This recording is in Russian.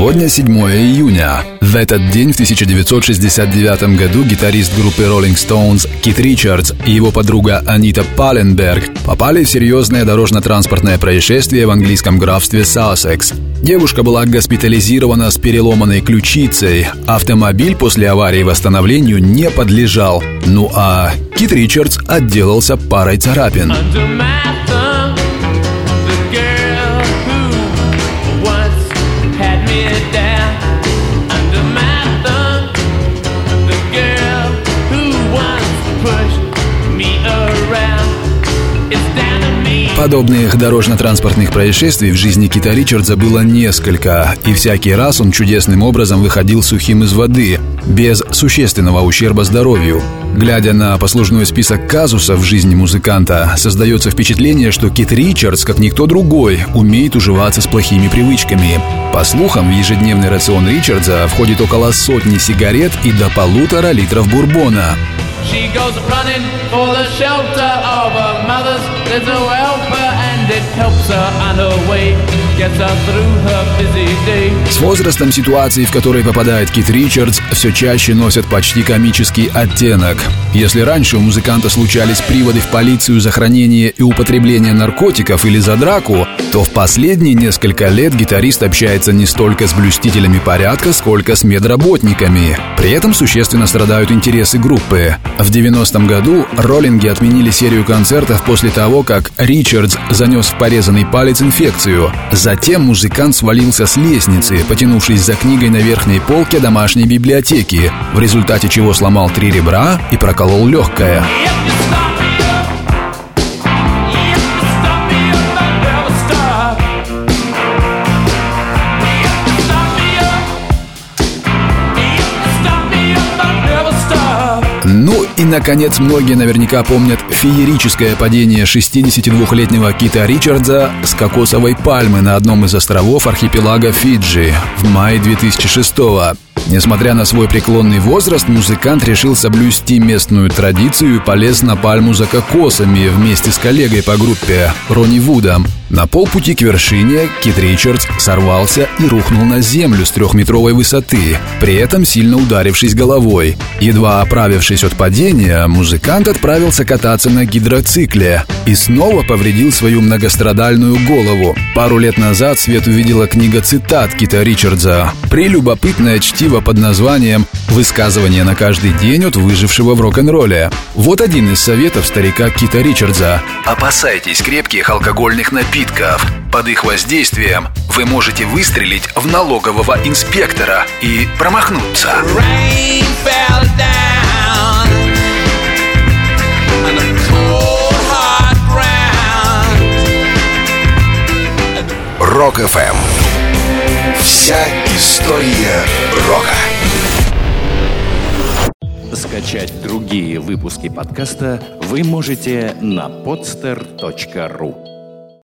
Сегодня 7 июня. В этот день в 1969 году гитарист группы Rolling Stones Кит Ричардс и его подруга Анита Паленберг попали в серьезное дорожно-транспортное происшествие в английском графстве Сассекс. Девушка была госпитализирована с переломанной ключицей. Автомобиль после аварии восстановлению не подлежал. Ну а Кит Ричардс отделался парой царапин. Under Подобных дорожно-транспортных происшествий в жизни Кита Ричардса было несколько, и всякий раз он чудесным образом выходил сухим из воды, без существенного ущерба здоровью. Глядя на послужной список казусов в жизни музыканта, создается впечатление, что Кит Ричардс, как никто другой, умеет уживаться с плохими привычками. По слухам, в ежедневный рацион Ричардса входит около сотни сигарет и до полутора литров бурбона. She goes running for the shelter of her mother's little helper, and it helps her on her way, С возрастом ситуации, в которые попадает Кит Ричардс, все чаще носят почти комический оттенок. Если раньше у музыканта случались приводы в полицию за хранение и употребление наркотиков или за драку, то в последние несколько лет гитарист общается не столько с блюстителями порядка, сколько с медработниками. При этом существенно страдают интересы группы. В 90-м году роллинги отменили серию концертов после того, как Ричардс занес в порезанный палец инфекцию. Затем музыкант свалился с лестницы, потянувшись за книгой на верхней полке домашней библиотеки, в результате чего сломал три ребра и проколол легкое. If Ну и, наконец, многие наверняка помнят феерическое падение 62-летнего Кита Ричардса с кокосовой пальмы на одном из островов архипелага Фиджи в мае 2006 -го. Несмотря на свой преклонный возраст, музыкант решил соблюсти местную традицию и полез на пальму за кокосами вместе с коллегой по группе Ронни Вудом. На полпути к вершине Кит Ричардс сорвался и рухнул на землю с трехметровой высоты, при этом сильно ударившись головой. Едва оправившись от падения, музыкант отправился кататься на гидроцикле и снова повредил свою многострадальную голову. Пару лет назад свет увидела книга цитат Кита Ричардса, прелюбопытное чтиво под названием «Высказывание на каждый день от выжившего в рок-н-ролле». Вот один из советов старика Кита Ричардса. Опасайтесь крепких алкогольных напитков. Под их воздействием вы можете выстрелить в налогового инспектора и промахнуться. Рок-ФМ Вся история рока. Скачать другие выпуски подкаста вы можете на podster.ru